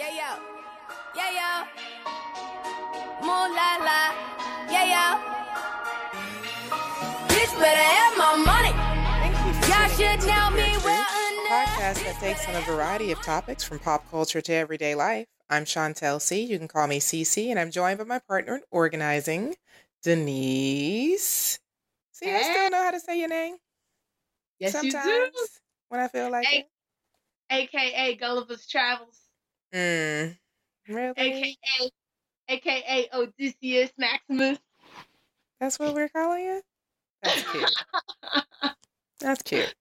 Yeah, yo. Yeah, yo. Moon la la. Yeah, yo. Bitch better have my money. Thank you for Y'all tuning should know The me well Truth, enough. podcast that takes on a variety of topics from pop culture to everyday life. I'm Chantel C. You can call me CC, and I'm joined by my partner in organizing, Denise. See, I still know how to say your name. Yes, Sometimes you do. when I feel like Hey. it. AKA Gulliver's Travels. Mm, really? AKA AKA Odysseus Maximus. That's what we're calling it? That's cute. That's cute.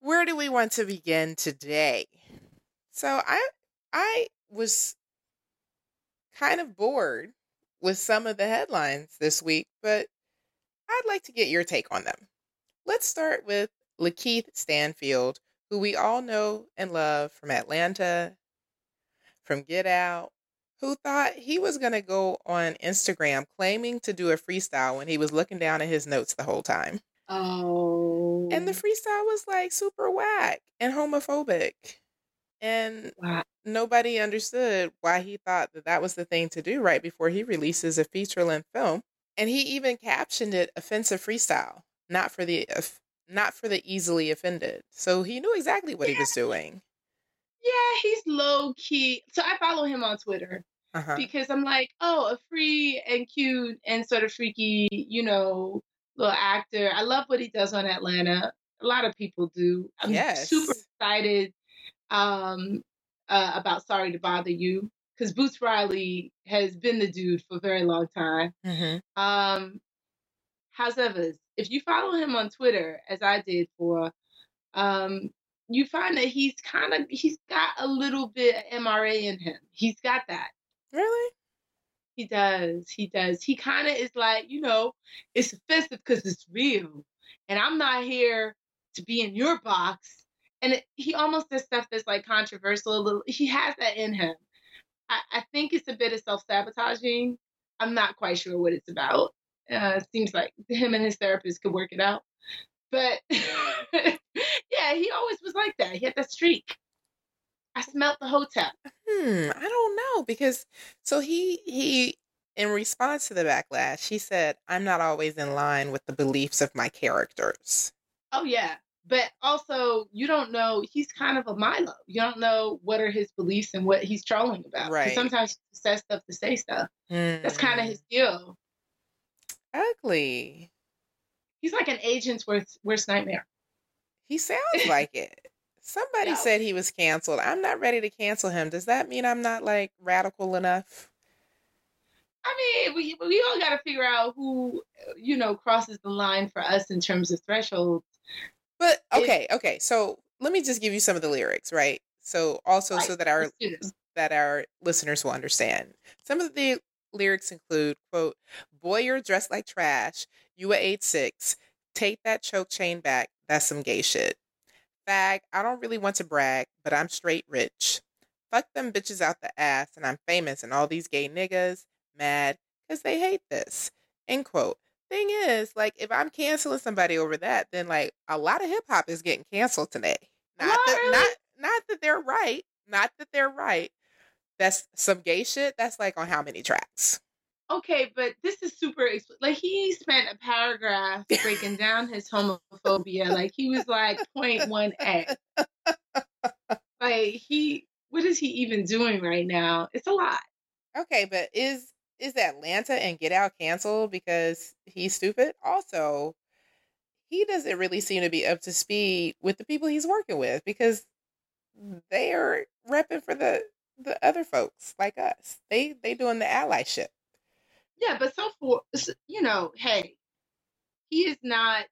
Where do we want to begin today? So I I was kind of bored with some of the headlines this week, but I'd like to get your take on them. Let's start with Lakeith Stanfield, who we all know and love from Atlanta, from Get Out, who thought he was going to go on Instagram claiming to do a freestyle when he was looking down at his notes the whole time. Oh. And the oh. freestyle was like super whack and homophobic. And wow. nobody understood why he thought that that was the thing to do right before he releases a feature length film. And he even captioned it offensive freestyle, not for the off- not for the easily offended. So he knew exactly what he was doing. Yeah, he's low key. So I follow him on Twitter Uh-huh. because I'm like, oh, a free and cute and sort of freaky, you know, little actor. I love what he does on Atlanta. A lot of people do. I'm Yes. super excited um, uh, about Sorry to Bother You because Boots Riley has been the dude for a very long time. Mhm. Um, however, if you follow him on Twitter, as I did for, um, you find that he's kind of he's got a little bit of MRA in him. He's got that. Really? He does. He does. He kind of is like, you know, it's offensive because it's real, and I'm not here to be in your box. And it, he almost does stuff that's like controversial. A little. He has that in him. I, I think it's a bit of self sabotaging. I'm not quite sure what it's about. Uh, seems like him and his therapist could work it out. But yeah, he always was like that. He had that streak. I smelt the hotel. Hmm, I don't know because so he he in response to the backlash, he said, "I'm not always in line with the beliefs of my characters." Oh yeah. But also you don't know he's kind of a Milo. You don't know what are his beliefs and what he's trolling about. Right. Sometimes he says stuff to say stuff. That's kind of Hmm, his deal. Ugly. He's like an agent's worst worst nightmare. He sounds like it. Somebody said he was canceled. I'm not ready to cancel him. Does that mean I'm not like radical enough? I mean, we we all got to figure out who you know crosses the line for us in terms of thresholds. But It- okay, okay. So let me just give you some of the lyrics, right? So also so that our Let's do this. that our listeners will understand. Some of the lyrics include, quote, Boy, you're dressed like trash. You a eight six. Take that choke chain back. That's some gay shit. Fag, I don't really want to brag, but I'm straight rich. Fuck them bitches out the ass, and I'm famous, and all these gay niggas mad because they hate this. End quote. Thing is, like, if I'm canceling somebody over that, then like a lot of hip hop is getting canceled today. Not that, not not that they're right. Not that they're right. That's some gay shit. That's like on how many tracks? Okay, but this is super like he spent a paragraph breaking down his homophobia. Like he was like 0.1 a. Like he, what is he even doing right now? It's a lot. Okay, but is is Atlanta and Get Out canceled because he's stupid? Also, he doesn't really seem to be up to speed with the people he's working with because they are repping for the the other folks like us. They they doing the allyship. Yeah, but so for you know, hey, he is not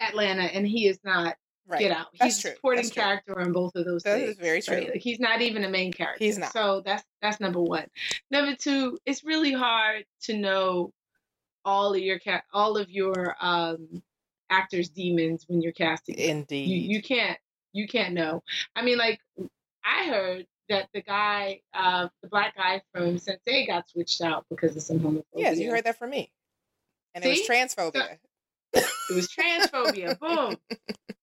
Atlanta and he is not Right. Get Out. That's He's true. supporting That's true. character in both of those That things. is very right? true. Like, he's not even a main character. He's not. So that's that's number one. Number two, it's really hard to know all of your cat all of your um actors' demons when you're casting. Indeed. You you can't you can't know. I mean, like I heard that the guy, uh, the black guy from Sense8, got switched out because of some homophobia. yes, you heard that from me. And it was See? transphobia. It was transphobia. Boom.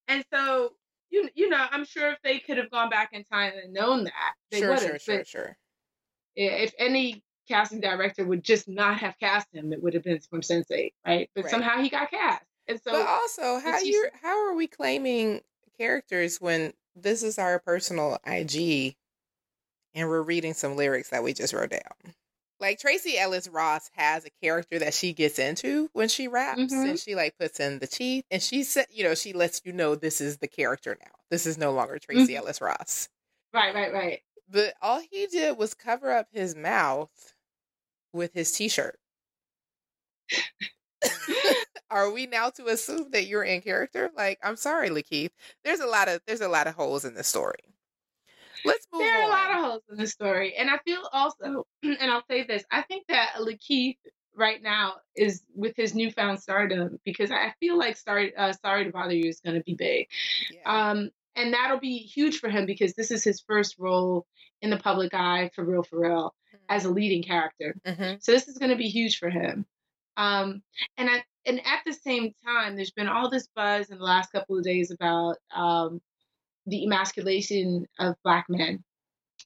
And so you you know, I'm sure if they could have gone back in time and known that, they sure, would sure, have. sure, sure. i- if any casting director would just not have cast him, it would have been from Sense8, right? But Right. somehow he got cast, and so but also, how you how are we claiming characters when this is our personal IG and we're reading some lyrics that we just wrote down? Like Tracee Ellis Ross has a character that she gets into when she raps Mhm. and she like puts in the teeth and she said, you know, she lets you know this is the character now. This is no longer Tracee Mhm. Ellis Ross. right, right, right. But all he did was cover up his mouth with his t-shirt. Are we now to assume that you're in character? Like, I'm sorry, Lakeith. There's a lot of there's a lot of holes in this story. Let's move There are on. a lot of holes in the story, and I feel also, and I'll say this: I think that Lakeith right now is with his newfound stardom because I feel like "Sorry, uh, Sorry to Bother You" is going to be big. Yeah. Um, and that'll be huge for him because this is his first role in the public eye for real, for real, as a leading character. Mhm. So this is going to be huge for him. Um, and I, and at the same time, there's been all this buzz in the last couple of days about um, the emasculation of black men,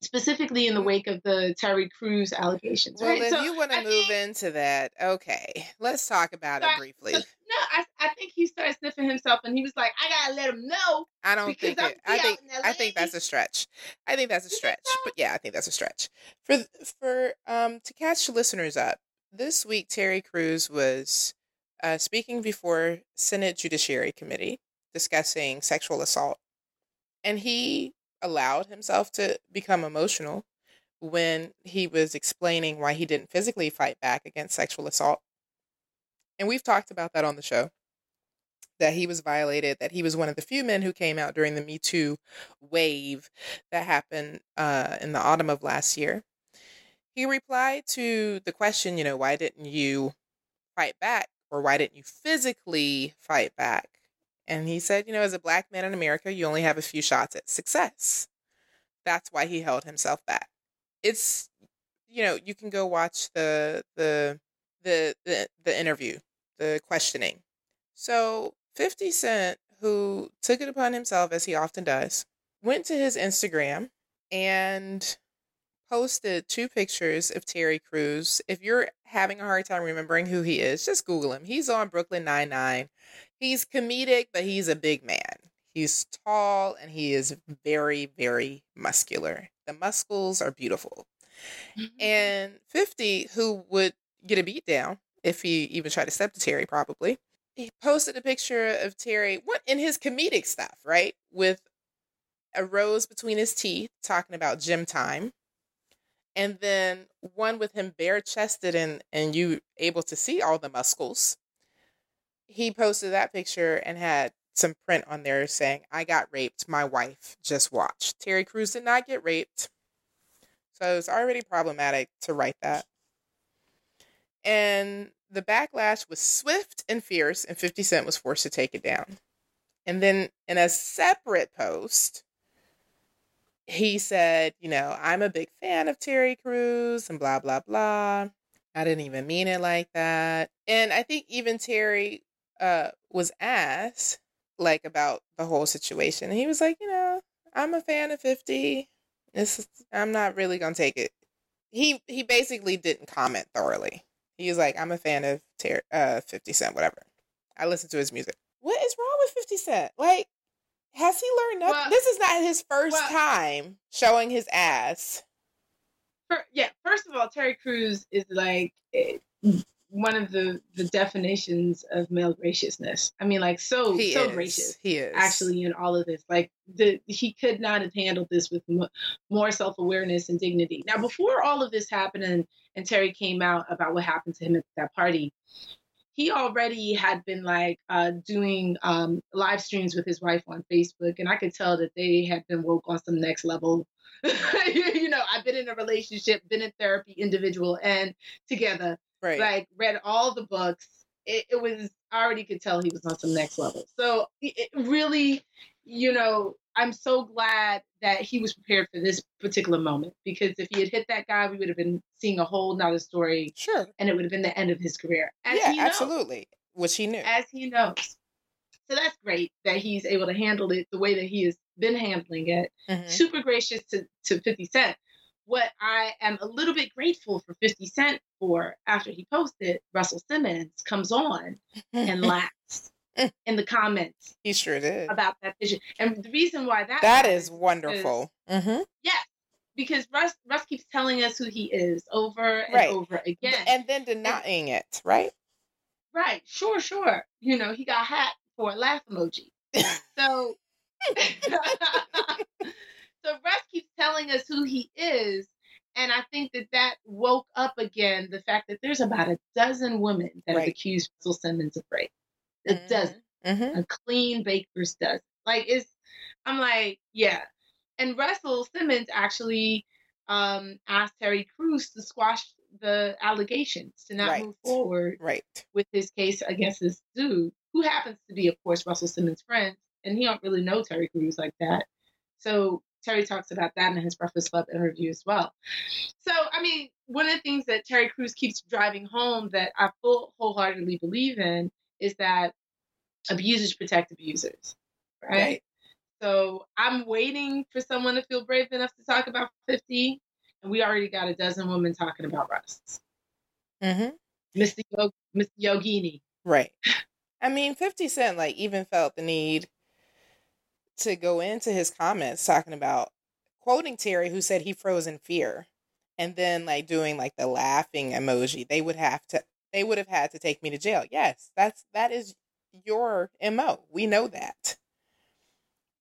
specifically in the wake of the Terry Crews allegations. Well, right? if So you want to move think- into that, okay, let's talk about it Right. briefly. so- no, I, I think he started sniffing himself, and he was like, "I gotta let him know." I don't think it. I think I think that's a stretch. I think that's a stretch. But yeah, I think that's a stretch. For for um to catch listeners up, this week Terry Crews was uh, speaking before Senate Judiciary Committee discussing sexual assault, and he allowed himself to become emotional when he was explaining why he didn't physically fight back against sexual assault. And we've talked about that on the show that he was violated, that he was one of the few men who came out during the Me Too wave that happened uh, in the autumn of last year. He replied to the question, you know, why didn't you fight back or why didn't you physically fight back? And he said, you know, as a black man in America, you only have a few shots at success. That's why he held himself back. It's, you know, you can go watch the the the the, the interview, the questioning. So 50 Cent, who took it upon himself, as he often does, went to his Instagram and posted two pictures of Terry Crews. If you're having a hard time remembering who he is, just Google him. He's on Brooklyn Nine-Nine. He's comedic, but he's a big man. He's tall and he is very, very muscular. The muscles are beautiful. And 50, who would get a beat down if he even tried to step to Terry, probably, he posted a picture of Terry what in his comedic stuff, right? With a rose between his teeth, talking about gym time. And then one with him bare chested and, and you able to see all the muscles. He posted that picture and had some print on there saying, I got raped. My wife just watched. Terry Crews did not get raped. So it's already problematic to write that. And the backlash was swift and fierce, and 50 Cent was forced to take it down. And then in a separate post, he said, You know, I'm a big fan of Terry Crews and blah, blah, blah. I didn't even mean it like that. And I think even Terry uh, was asked, like, about the whole situation. And he was like, You know, I'm a fan of 50. It's, I'm not really to take it. He, he basically didn't comment thoroughly. He was like, I'm a fan of Ter- uh, 50 Cent, whatever. I listen to his music. What is wrong with 50 Cent? Like, has he learned nothing? Well- this is not his first well- time showing his ass. Fir- yeah, first of all, Terry Crews is like eh, one of the the definitions of male graciousness. I mean, like so He so is. gracious. He is. Actually, in all of this, like the he could not have handled this with mo- more self awareness and dignity. Now, before all of this happened, and and Terry came out about what happened to him at that party, he already had been like uh, doing um, live streams with his wife on Facebook, and I could tell that they had been woke on some next level. you know, I've been in a relationship, been in therapy, individual and together. Right. Like read all the books. It, it was I already could tell he was on some next level. So it, really, you know, I'm so glad that he was prepared for this particular moment because if he had hit that guy, we would have been seeing a whole nother story, Sure. and it would have been the end of his career. As yeah, absolutely. Which he knew. as he knows. So that's great that he's able to handle it the way that he has been handling it. Mhm. Super gracious to, to 50 Cent. What I am a little bit grateful for 50 Cent for after he posted, Russell Simmons comes on and laughs in the comments he sure did. about that vision. And the reason why that That is wonderful. hmm Yes, because Russ Russ keeps telling us who he is over and Right. over again. And then denying it, right? right, sure, sure. You know, he got hacked for a laugh emoji. So, so Russ keeps telling us who he is, and I think that that woke up again the fact that there's about a dozen women that have accused Russell Simmons of rape. A dozen. hmm a clean baker's dozen. Like it's I'm like, yeah. And Russell Simmons actually um asked Terry Crews to squash the allegations to not Right. move forward Right. with his case against this dude, who happens to be, of course, Russell Simmons' friend, and he don't really know Terry Crews like that. So Terry talks about that in his Breakfast Club interview as well. So I mean, one of the things that Terry Crews keeps driving home that I full wholeheartedly believe in is that abusers protect abusers, right? Right. So I'm waiting for someone to feel brave enough to talk about 50, and we already got a dozen women talking about Russ. hmm Mr. Yo- Mr. Yogini. Right. I mean, 50 Cent, like, even felt the need to go into his comments talking about quoting Terry, who said he froze in fear, and then, like, doing, like, the laughing emoji. They would have to, they would have had to take me to jail. Yes, that's, that is your MO. We know that.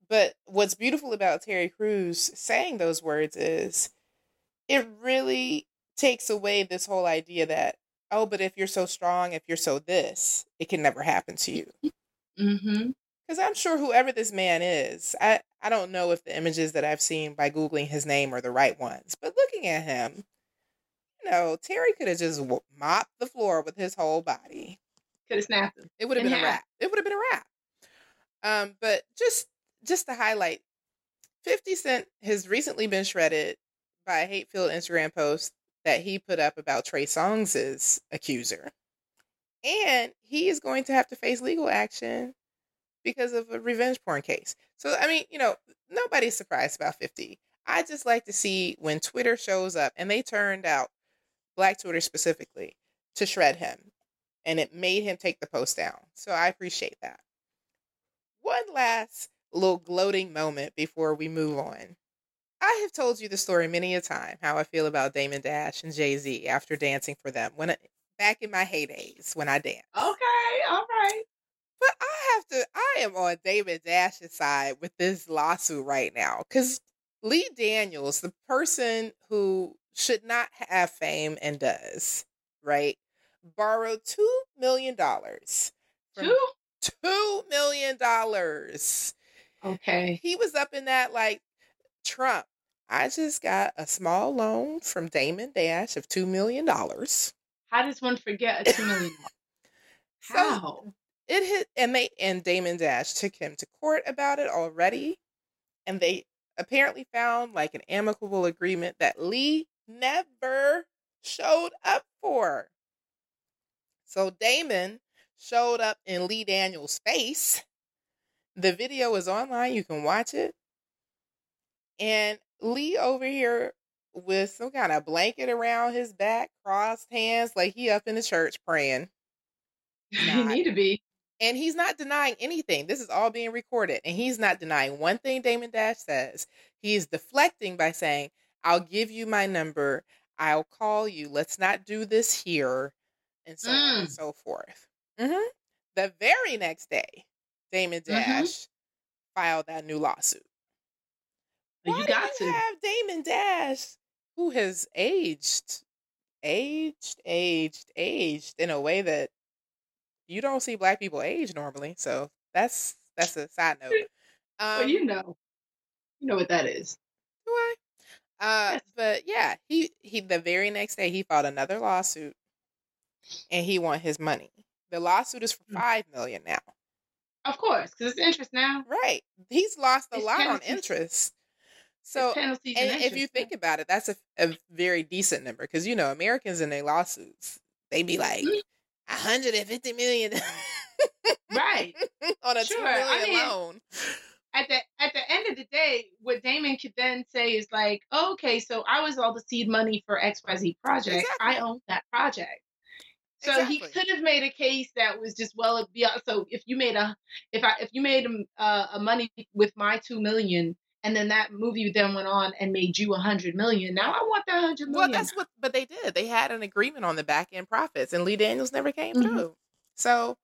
But what's beautiful about Terry Crews saying those words is it really takes away this whole idea that, oh, but if you're so strong, if you're so this, it can never happen to you. Mm-hmm. Because I'm sure whoever this man is, I, I don't know if the images that I've seen by Googling his name are the right ones, but looking at him, you know, Terry could have just mopped the floor with his whole body. Could have snapped him. It would have been a half. wrap. It would have been a wrap. Um, but just just to highlight, 50 Cent has recently been shredded by a hate-filled Instagram post that he put up about Trey Songz's accuser. And he is going to have to face legal action because of a revenge porn case. So I mean, you know, nobody's surprised about 50. I just like to see when Twitter shows up and they turned out Black Twitter specifically to shred him and it made him take the post down. So I appreciate that. One last little gloating moment before we move on. I have told you the story many a time how I feel about Damon Dash and Jay Z after dancing for them when back in my heydays when I danced. Okay, all right. But I have to, I am on David Dash's side with this lawsuit right now because Lee Daniels, the person who should not have fame and does, right, borrowed $2 million. Two? $2 million. Okay. He was up in that like Trump. I just got a small loan from Damon Dash of $2 million. How does one forget a two million? So How? It hit and they and Damon Dash took him to court about it already. And they apparently found like an amicable agreement that Lee never showed up for. So Damon showed up in Lee Daniels' face. The video is online, you can watch it. And Lee over here with some kind of blanket around his back, crossed hands, like he up in the church praying. you need to be. And he's not denying anything. This is all being recorded. And he's not denying one thing Damon Dash says. He's deflecting by saying, I'll give you my number. I'll call you. Let's not do this here. And so on and Mm. so forth. hmm The very next day, Damon Mhm. Dash filed that new lawsuit. You Why got do you to. have Damon Dash, who has aged, aged, aged, aged in a way that you don't see black people age normally. So that's that's a side note. Um, well, you know. You know what that is. do I? Uh, but yeah, he he the very next day he filed another lawsuit, and he want his money. The lawsuit is for Mm. five million now. Of course, because it's interest now. Right? He's lost a It's lot on interest. So penalties And and if you interest, think about it, that's a, a very decent number because you know Americans in their lawsuits, they be like, Mhm. 150 million Right. on a Sure, two I mean- loan. At the at the end of the day, what Damon could then say is like, okay, so I was all the seed money for XYZ project. I own that project. So he could have made a case that was just well beyond. So if you made a, if I if you made a, uh, a money with my two million, and then that movie then went on and made you a hundred million, now I want that hundred million. Well, that's what, but they did. They had an agreement on the back end profits, and Lee Daniels never came Mhm. through. So,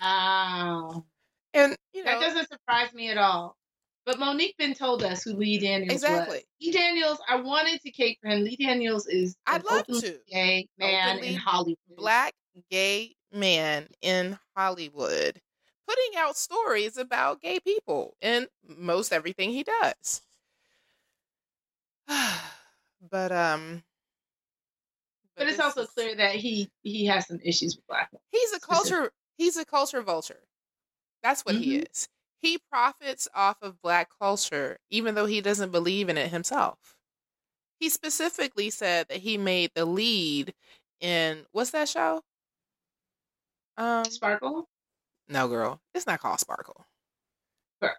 wow, and you know, that doesn't surprise me at all. But Mo'Nique been told us who Lee Daniels is. Exactly. was. Lee Daniels, I wanted to cape for him. Lee Daniels is I'd an love openly to. gay man Openly in Hollywood. black gay man in Hollywood putting out stories about gay people in most everything he does. but um but it's this also clear that he he has some issues with black he's a culture he's a culture vulture. That's what he Mhm. is. He profits off of black culture even though he doesn't believe in it himself. He specifically said that he made the lead in what's that show? Um Sparkle. No, girl, it's not called Sparkle.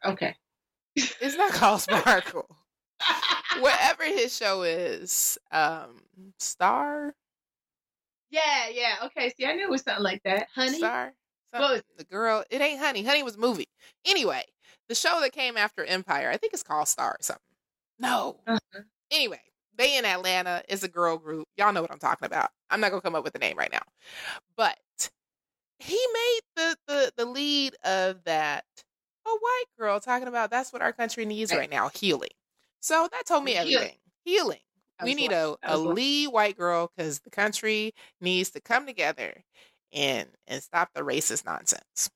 Okay. It's not called Sparkle. Whatever his show is, um, Star, yeah, yeah. Okay. See, I knew it was something like that. Honey. Star, something. the girl. It ain't Honey. Honey was a movie. Anyway, the show that came after Empire, I think it's called Star or something. No. Uh-huh. Anyway, they in Atlanta. is a girl group. Y'all know what I'm talking about. I'm not gonna come up with the name right now, but he made the the the lead of that a white girl talking about that's what our country needs Right. right now healing. So that told me everything. Healing. I We need a, a, I a was like- lead white girl because the country needs to come together and and stop the racist nonsense.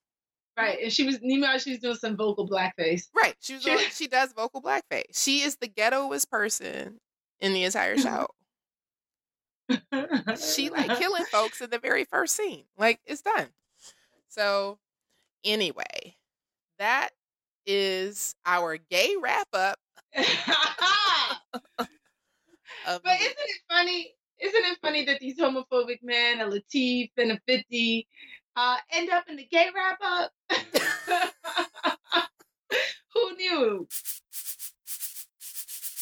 Right. And she was meanwhile she was doing some vocal blackface. Right. She was doing- she does vocal blackface. She is the ghettoest person in the entire show. She like killing folks in the very first scene. Like it's done. So anyway, that is our gay wrap up But isn't it funny? Isn't it funny that these homophobic men, a Latif and a 50, uh, end up in the gay wrap up? Who knew?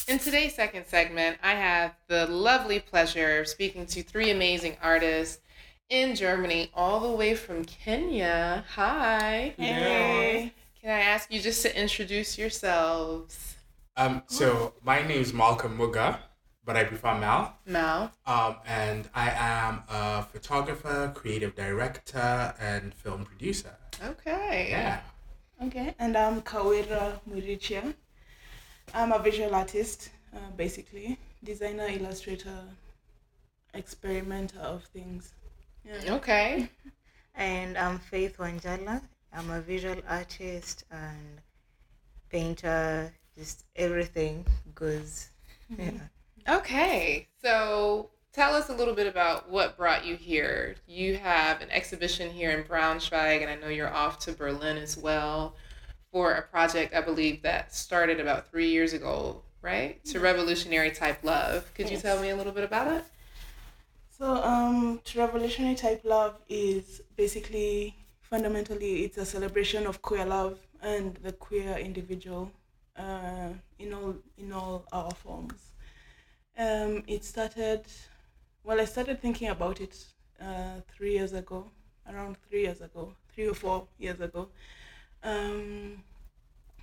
In today's second segment, I have the lovely pleasure of speaking to three amazing artists in Germany, all the way from Kenya. Hi. Hey. Can I ask you just to introduce yourselves? Um, so my name is Malcolm Muga, but I prefer Mal. Mal. Um, and I am a photographer, creative director, and film producer. Okay. Yeah. Okay, and I'm Kawira Mwirichia. I'm a visual artist, uh, basically, designer, illustrator, experimenter of things. Yeah. Okay. And I'm Faith Wanjala. I'm a visual artist and painter, just everything goes. Yeah. Okay. So tell us a little bit about what brought you here. You have an exhibition here in Braunschweig, and I know you're off to Berlin as well for a project I believe that started about three years ago, right? To Revolutionary Type Love. Could you tell me a little bit about it? So, um, to revolutionary type love is basically fundamentally it's a celebration of queer love and the queer individual uh, in all in all our forms. Um, it started. Well, I started thinking about it uh, three years ago, around three years ago, three or four years ago. Um,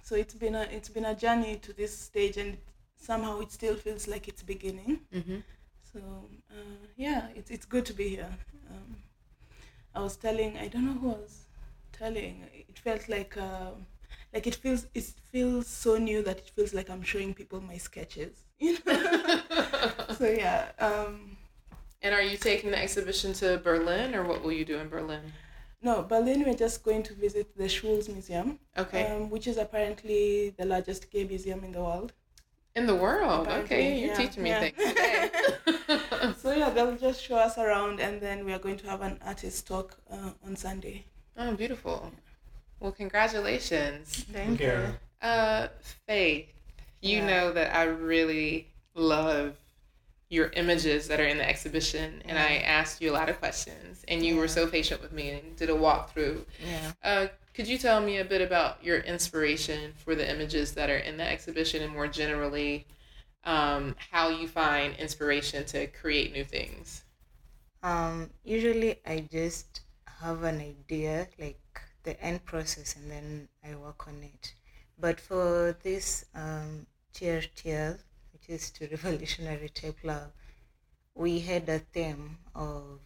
so it's been a it's been a journey to this stage, and somehow it still feels like it's beginning. Mm-hmm. So uh, yeah, it's it's good to be here. Um, I was telling I don't know who I was telling. It felt like uh, like it feels it feels so new that it feels like I'm showing people my sketches. You know. so yeah. Um, and are you taking the exhibition to Berlin, or what will you do in Berlin? No, Berlin. We're just going to visit the Schwules Museum, Okay. um, which is apparently the largest gay museum in the world. in the world. apparently, Okay, you're yeah, teaching me yeah. things today. So yeah, they'll just show us around, and then we are going to have an artist talk uh, on Sunday. oh, beautiful. Well, congratulations. Thank you. you. Uh, Faith, you Yeah. know that I really love your images that are in the exhibition, and I asked you a lot of questions, and you were so patient with me and did a walkthrough. Yeah. Uh, could you tell me a bit about your inspiration for the images that are in the exhibition, and more generally, um, how you find inspiration to create new things? Um, usually I just have an idea, like the end process, and then I work on it. But for this um, TRTL, which is to revolutionary type love, we had a theme of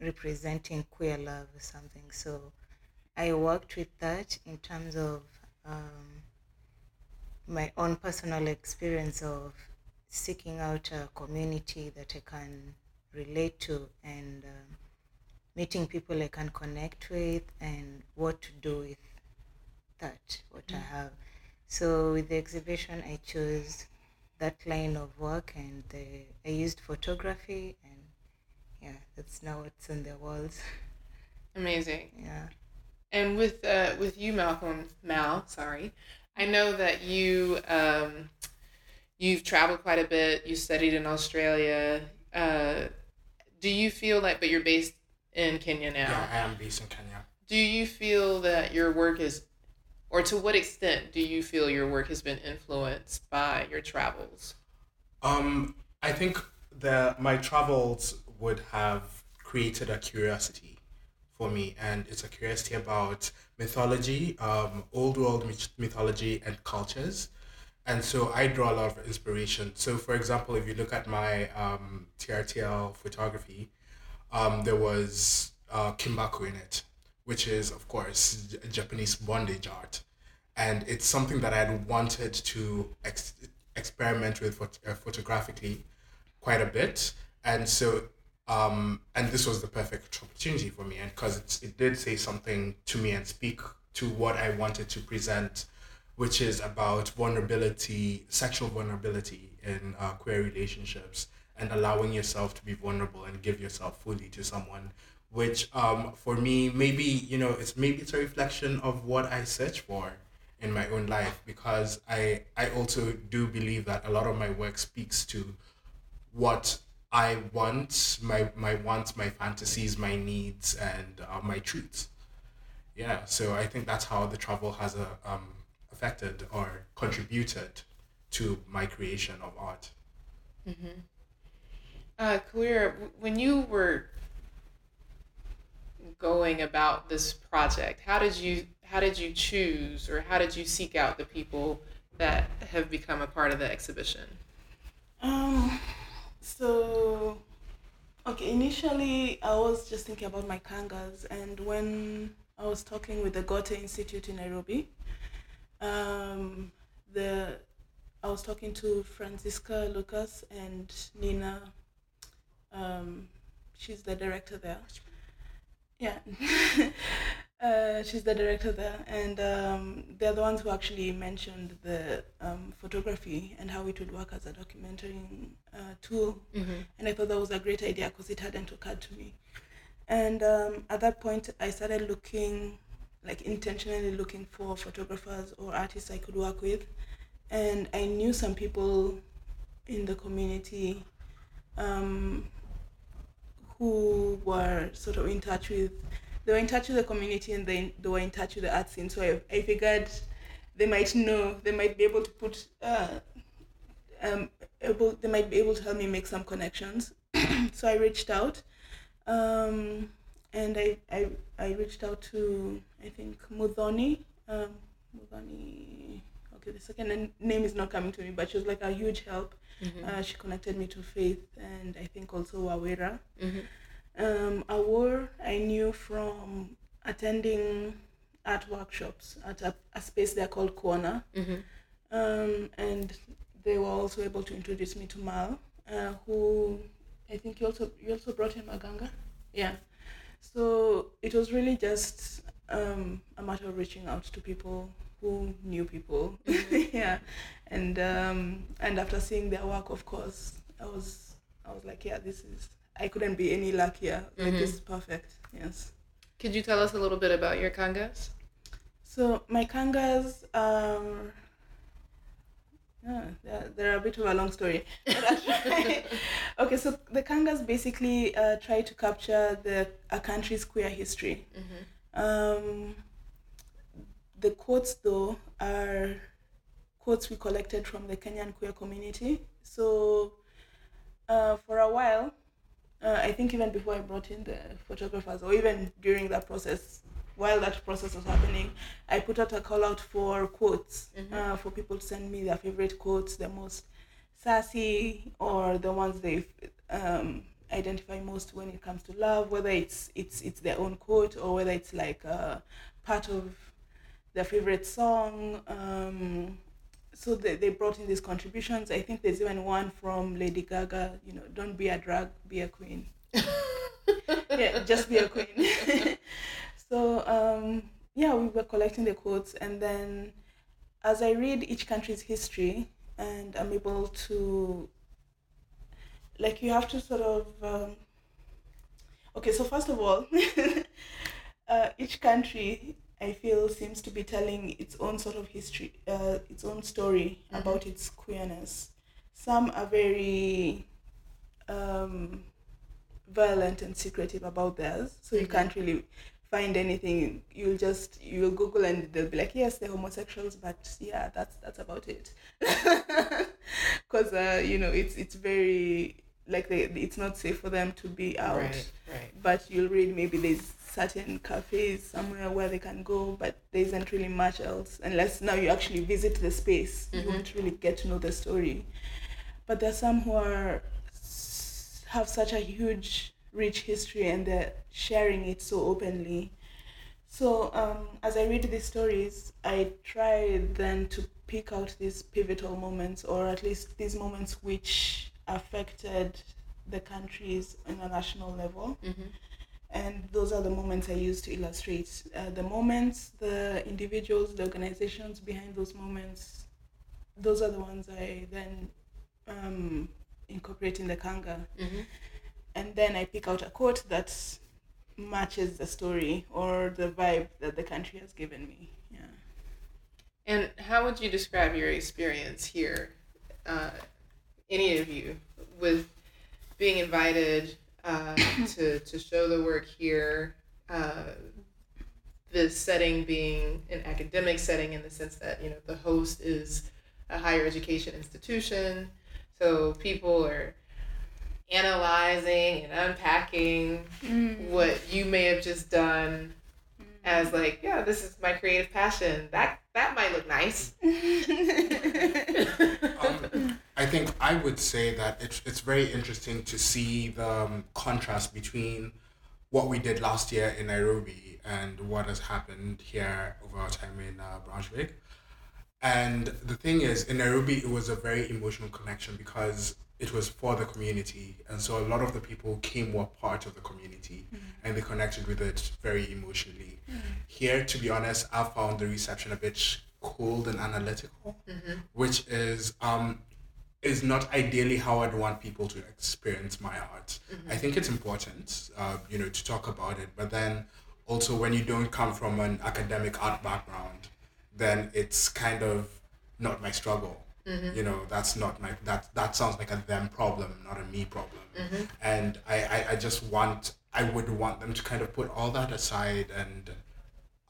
representing queer love or something. So I worked with that in terms of um, my own personal experience of seeking out a community that I can relate to and um meeting people I can connect with and what to do with that, what I have. So with the exhibition, I chose that line of work and the, I used photography and yeah, that's now what's on the walls. Amazing. Yeah. And with uh, with you, Malcolm, Mal, sorry, I know that you um, you've traveled quite a bit. You studied in Australia. Uh, do you feel like, but you're based in Kenya now? Yeah, I am based in Kenya. Do you feel that your work is, or to what extent do you feel your work has been influenced by your travels? Um, I think that my travels would have created a curiosity for me, and it's a curiosity about mythology, um, old world mythology, and cultures. And so I draw a lot of inspiration. So, for example, if you look at my um, TRTL photography, um, there was uh, kinbaku in it, which is, of course, Japanese bondage art. And it's something that I had wanted to ex- experiment with phot- uh, photographically quite a bit. And so, um, and this was the perfect opportunity for me. And because it, did say something to me and speak to what I wanted to present, which is about vulnerability, sexual vulnerability in uh, queer relationships and allowing yourself to be vulnerable and give yourself fully to someone which um, for me maybe you know it's maybe it's a reflection of what i search for in my own life because i i also do believe that a lot of my work speaks to what i want my my wants my fantasies my needs and uh, my truths. Yeah so i think that's how the travel has a, um, affected or contributed to my creation of art. Uh, Kawira, when you were going about this project, how did you how did you choose or how did you seek out the people that have become a part of the exhibition? Um, so, okay, initially I was just thinking about my kangas, and when I was talking with the Goethe Institute in Nairobi, um, the I was talking to Francisca Lucas and Nina. Um, she's the director there. Yeah. Uh, she's the director there, and um, they're the ones who actually mentioned the um, photography and how it would work as a documenting uh, tool. And I thought that was a great idea because it hadn't occurred to me. And um, at that point, I started looking, like intentionally looking for photographers or artists I could work with. And I knew some people in the community um, who were sort of in touch with they were in touch with the community and they, they were in touch with the art scene. So I, I figured they might know, they might be able to put, uh, um, able, they might be able to help me make some connections. so I reached out, um, and I, I, I reached out to, I think, Mudhoni, um, okay, the second name is not coming to me, but she was like a huge help. Uh, she connected me to Faith and I think also Wawera. Um, Awor I knew from attending art workshops at a, a space there called Kuona. Um, and they were also able to introduce me to Mal, uh, who I think you also you also brought him Aganga. Yeah. So it was really just um, a matter of reaching out to people who knew people. yeah. And um, and after seeing their work, of course, I was I was like, yeah, this is I couldn't be any luckier. Like this is perfect. Yes. Could you tell us a little bit about your kangas? So my kangas are Yeah, they're, they're a bit of a long story. But I'll try. okay, so the Kangas basically uh, try to capture the a country's queer history. Um, the quotes, though, are quotes we collected from the Kenyan queer community. So, uh, for a while, uh, I think even before I brought in the photographers, or even during that process, while that process was happening, I put out a call out for quotes uh, for people to send me their favorite quotes, the most sassy, or the ones they um, identify most when it comes to love, whether it's it's it's their own quote or whether it's like uh, part of their favorite song. Um, so they, they brought in these contributions. I think there's even one from Lady Gaga, you know, don't be a drag, be a queen. yeah, just be a queen. so um, yeah, we were collecting the quotes, and then as I read each country's history, and I'm able to, like, you have to sort of. Um, okay, so first of all, uh, each country I feel seems to be telling its own sort of history, uh, its own story about its queerness. Some are very um, violent and secretive about theirs, so you can't really find anything. You'll just you'll Google and they'll be like, yes, they're homosexuals, but yeah, that's that's about it. Because uh, you know it's it's very like they, it's not safe for them to be out. Right, right. but you'll read maybe there's certain cafes somewhere where they can go but there isn't really much else unless now you actually visit the space. You won't really get to know the story. But there's some who are have such a huge rich history and they're sharing it so openly. So um, as I read these stories, I try then to pick out these pivotal moments, or at least these moments which affected the countries on a national level. And those are the moments I use to illustrate uh, the moments, the individuals, the organizations behind those moments. Those are the ones I then um, incorporate in the Kanga. And then I pick out a quote that matches the story or the vibe that the country has given me. Yeah. And how would you describe your experience here, uh, any of you, with being invited uh, to, to show the work here? Uh, the setting being an academic setting in the sense that you know the host is a higher education institution, so people are analyzing and unpacking what you may have just done as like yeah this is my creative passion. That that might look nice I think I would say that it's, it's very interesting to see the um, contrast between what we did last year in Nairobi and what has happened here over our time in uh, Brunswick. And the thing is, in Nairobi, it was a very emotional connection because it was for the community. And so a lot of the people came were part of the community and they connected with it very emotionally. Here, to be honest, I found the reception a bit cold and analytical, which is um, is not ideally how I'd want people to experience my art. I think it's important, uh, you know, to talk about it, but then also when you don't come from an academic art background, then it's kind of not my struggle. You know, that's not my that that sounds like a them problem, not a me problem. And I, I, I just want I would want them to kind of put all that aside and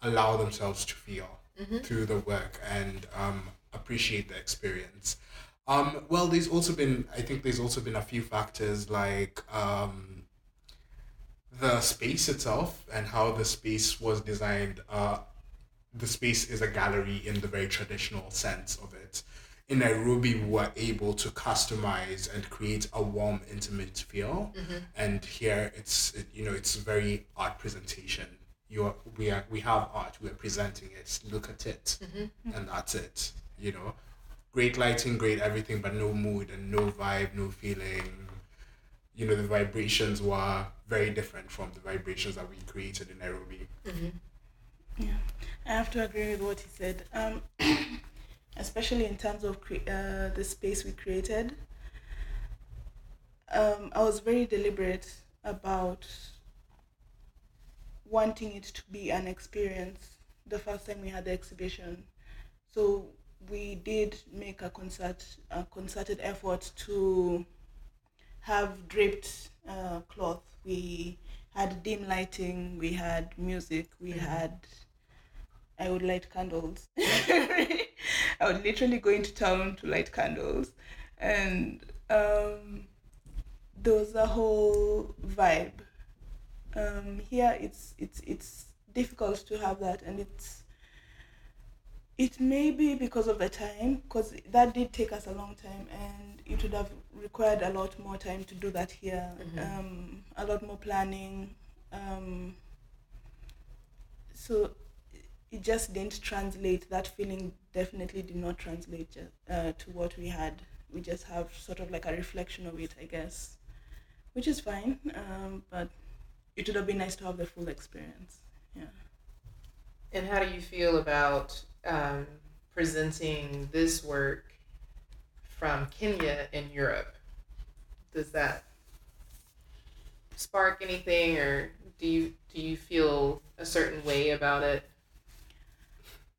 allow themselves to feel through the work and um, appreciate the experience. Um, well, there's also been, I think there's also been a few factors like um, the space itself and how the space was designed. Uh, the space is a gallery in the very traditional sense of it. In Nairobi, we were able to customize and create a warm, intimate feel, and here it's it, you know it's very art presentation. You are we are we have art. We are presenting it. Look at it, and that's it. You know, great lighting, great everything, but no mood and no vibe, no feeling. You know, the vibrations were very different from the vibrations that we created in Nairobi. Yeah, I have to agree with what he said. Um, especially in terms of cre- uh, the space we created. Um, I was very deliberate about wanting it to be an experience the first time we had the exhibition. So we did make a concert a concerted effort to have draped uh, cloth. We had dim lighting. We had music. We had. I would light candles. I would literally go into town to light candles, and um, there was a whole vibe. Um, here, it's it's it's difficult to have that, and it's it may be because of the time, because that did take us a long time, and it would have required a lot more time to do that here. Um, a lot more planning. Um, so it just didn't translate. That feeling definitely did not translate uh, to what we had. We just have sort of like a reflection of it, I guess, which is fine. Um, but it would have been nice to have the full experience. Yeah. And how do you feel about um, presenting this work from Kenya in Europe? Does that spark anything, or do you do you feel a certain way about it?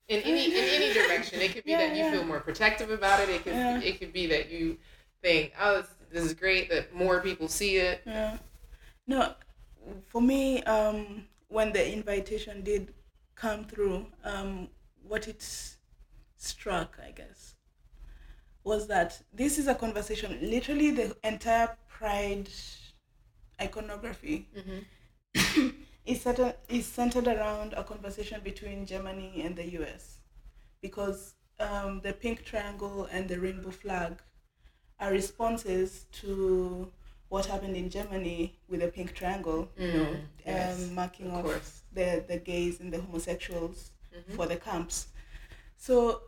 In any in any direction, it could be Yeah, that you yeah. feel more protective about it. It could Yeah. it could be that you think, oh, this, this is great that more people see it. Yeah. No, for me, um, when the invitation did come through, um, what it struck, I guess, was that this is a conversation. Literally, the entire Pride iconography is centered, is centered around a conversation between Germany and the US because um, the pink triangle and the rainbow flag are responses to what happened in Germany with the pink triangle, you know, Mm, yes, um, marking of off the, the gays and the homosexuals Mhm. for the camps. So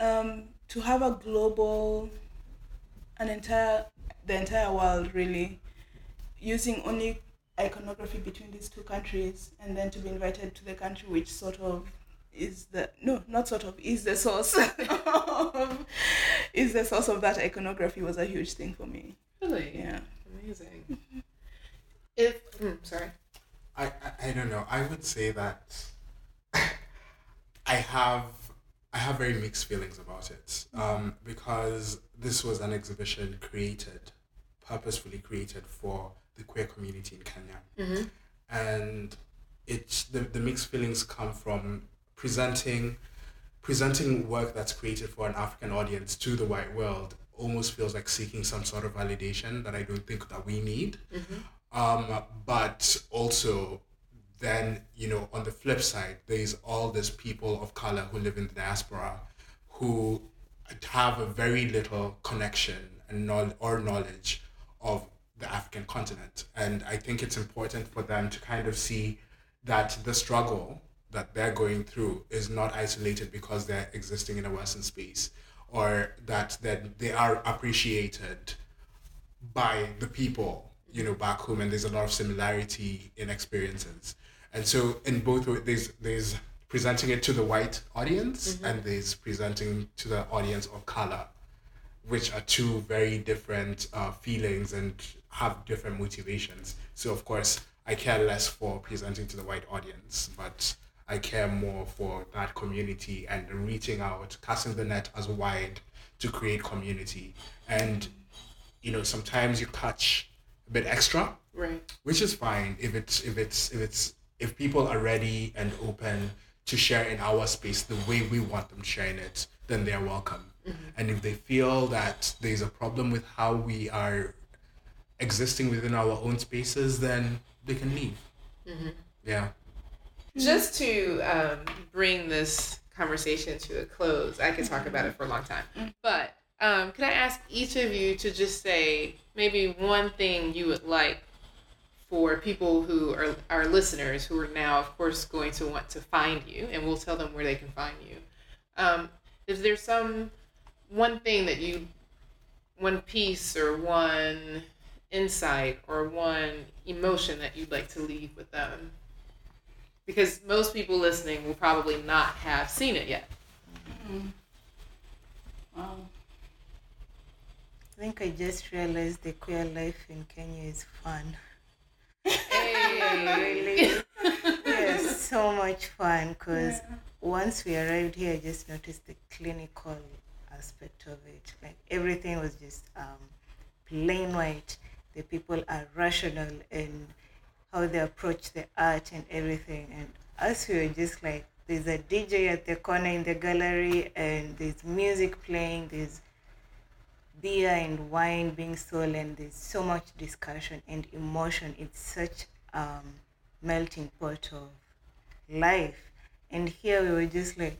um, to have a global, an entire, the entire world really, using only iconography between these two countries, and then to be invited to the country which sort of is the no, not sort of is the source of is the source of that iconography was a huge thing for me. Really, Yeah. Amazing. If mm, sorry. I, I, I don't know. I would say that I have I have very mixed feelings about it um, because this was an exhibition created, purposefully created for the queer community in Kenya, Mm-hmm. and it's the, the mixed feelings come from presenting presenting work that's created for an African audience to the white world almost feels like seeking some sort of validation that I don't think that we need. Um, but also then, you know, on the flip side, there's all these people of color who live in the diaspora who have a very little connection and knowl- or knowledge of the African continent. And I think it's important for them to kind of see that the struggle that they're going through is not isolated because they're existing in a Western space or that, that they are appreciated by the people, you know, back home, and there's a lot of similarity in experiences. And so, in both there's there's presenting it to the white audience, and there's presenting to the audience of color, which are two very different uh, feelings and have different motivations. So, of course, I care less for presenting to the white audience, but I care more for that community and reaching out, casting the net as wide to create community. And you know, sometimes you catch a bit extra, Right. which is fine if it's if it's if it's if people are ready and open to share in our space the way we want them sharing it, then they're welcome. Mm-hmm. And if they feel that there's a problem with how we are existing within our own spaces, then they can leave. Mm-hmm. Yeah. Just to um, bring this conversation to a close, I could talk about it for a long time. But um, could I ask each of you to just say maybe one thing you would like for people who are our listeners who are now, of course, going to want to find you, and we'll tell them where they can find you. Um, is there some one thing that you, one piece or one insight or one emotion that you'd like to leave with them? Because most people listening will probably not have seen it yet. Wow. I think I just realized the queer life in Kenya is fun. Hey. really? Yes, so much fun because once we arrived here, I just noticed the clinical aspect of it. Like everything was just um, plain white. The people are rational and how they approach the art and everything. And us, we were just like, there's a DJ at the corner in the gallery, and there's music playing, there's beer and wine being sold, and there's so much discussion and emotion. It's such um, melting pot of life. And here we were just like,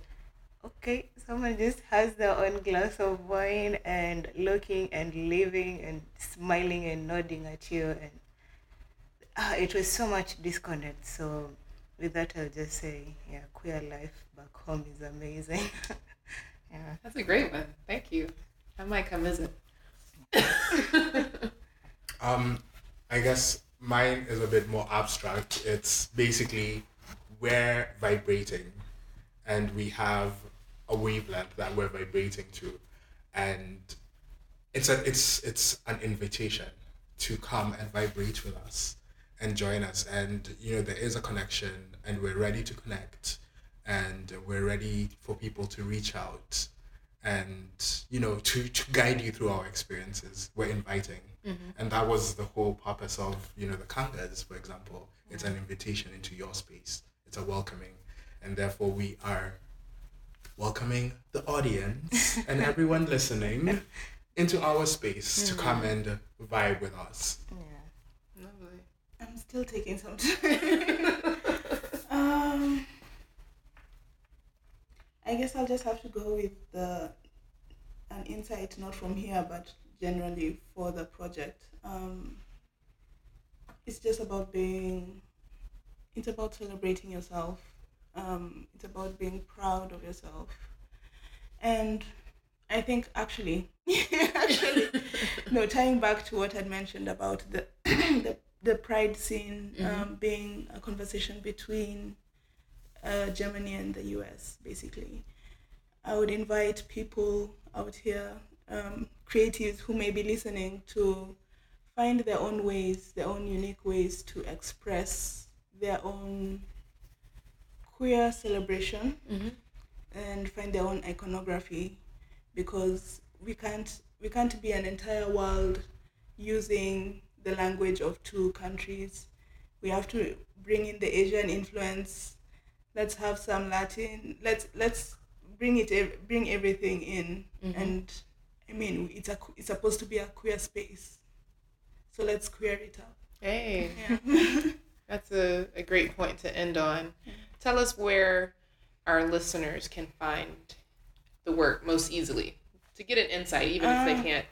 okay, someone just has their own glass of wine and looking and living and smiling and nodding at you. And uh, it was so much disconnect. So with that, I'll just say, yeah, queer life back home is amazing. yeah. That's a great one. Thank you. I might come visit. Um, I guess mine is a bit more abstract. It's basically we're vibrating, and we have a wavelength that we're vibrating to, and it's a it's it's an invitation to come and vibrate with us and join us. And you know there is a connection, and we're ready to connect, and we're ready for people to reach out and you know to, to guide you through our experiences. We're inviting. Mm-hmm. And that was the whole purpose of you know the kangas for example. It's an invitation into your space. It's a welcoming. And therefore we are welcoming the audience and everyone listening into our space to mm-hmm. come and vibe with us. Yeah. I'm still taking some time. um, I guess I'll just have to go with the an insight not from here but generally for the project. Um, it's just about being. It's about celebrating yourself. Um, it's about being proud of yourself, and I think actually, actually, no, tying back to what I'd mentioned about the the, the pride scene um, being a conversation between uh, Germany and the US, basically. I would invite people out here, um, creatives who may be listening, to find their own ways, their own unique ways to express their own queer celebration and find their own iconography. Because we can't we can't be an entire world using the language of two countries. We have to bring in the Asian influence. Let's have some Latin. Let's let's bring it bring everything in. And I mean, it's a it's supposed to be a queer space. So let's queer it up. Hey, Yeah. that's a, a great point to end on. Tell us where our listeners can find the work most easily to get an insight, even if they Uh, can't.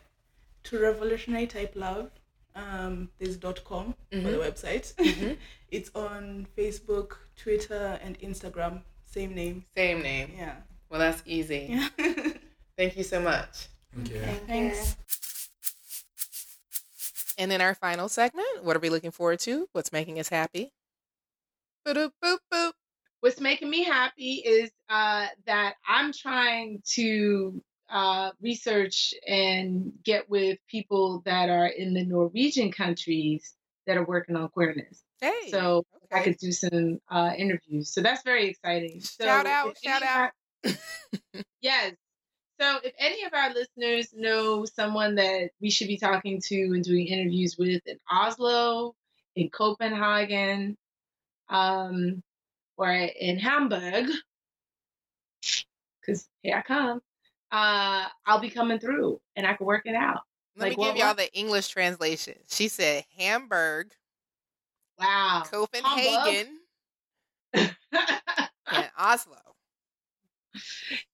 to revolutionary type love um there's dot com for the website it's on facebook twitter and instagram same name Same name. yeah Well, that's easy. yeah Thank you so much. Thank okay thanks And in our final segment, what are we looking forward to? What's making us happy? Boop, boop, boop. what's making me happy is uh, that I'm trying to uh, research and get with people that are in the Norwegian countries that are working on queerness. Hey. So I could do some uh, interviews. So that's very exciting. So shout out, shout of our- out. Yes. So if any of our listeners know someone that we should be talking to and doing interviews with in Oslo, in Copenhagen, um, or in Hamburg, because here I come, uh, I'll be coming through and I can work it out. Let Like me give what- y'all what? the English translation. She said Hamburg, Wow. Copenhagen, and Oslo.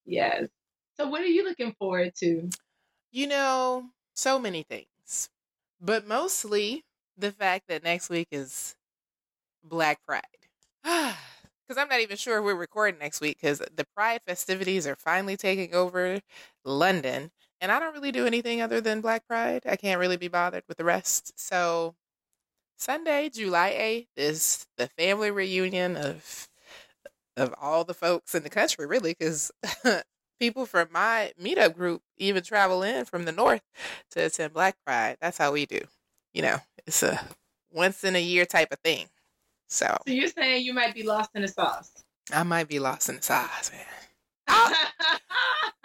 yes. So what are you looking forward to? You know, so many things, but mostly the fact that next week is Black Pride. Because I'm not even sure if we're recording next week because the Pride festivities are finally taking over London. And I don't really do anything other than Black Pride. I can't really be bothered with the rest. So Sunday, July 8th is the family reunion of of all the folks in the country, really, because people from my meetup group even travel in from the north to attend Black Pride. That's how we do. You know, it's a once in a year type of thing. So So you're saying you might be lost in the sauce. I might be lost in the sauce, man. I'll,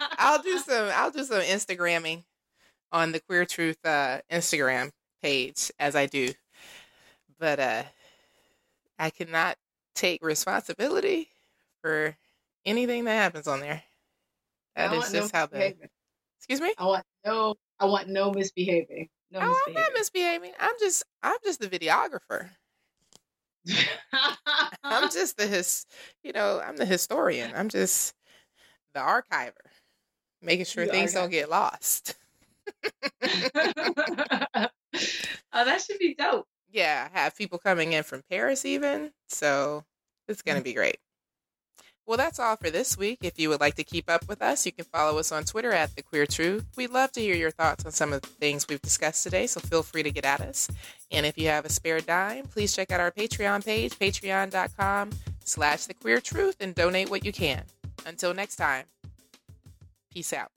I'll do some. I'll do some Instagramming on the Queer Truth uh, Instagram page as I do, but uh, I cannot take responsibility for anything that happens on there. That is want no just how the. Excuse me. I want no. I want no misbehaving. No Oh, I'm not misbehaving. I'm just. I'm just the videographer. I'm just the his. You know, I'm the historian. I'm just the archiver, making sure You things don't get lost. oh, that should be dope. yeah, I have people coming in from Paris even. So it's going to Mm. be great. Well, that's all for this week. If you would like to keep up with us, you can follow us on Twitter at The Queer Truth. We'd love to hear your thoughts on some of the things we've discussed today, so feel free to get at us. And if you have a spare dime, please check out our Patreon page, patreon.com slash The Queer Truth, and donate what you can. Until next time, peace out.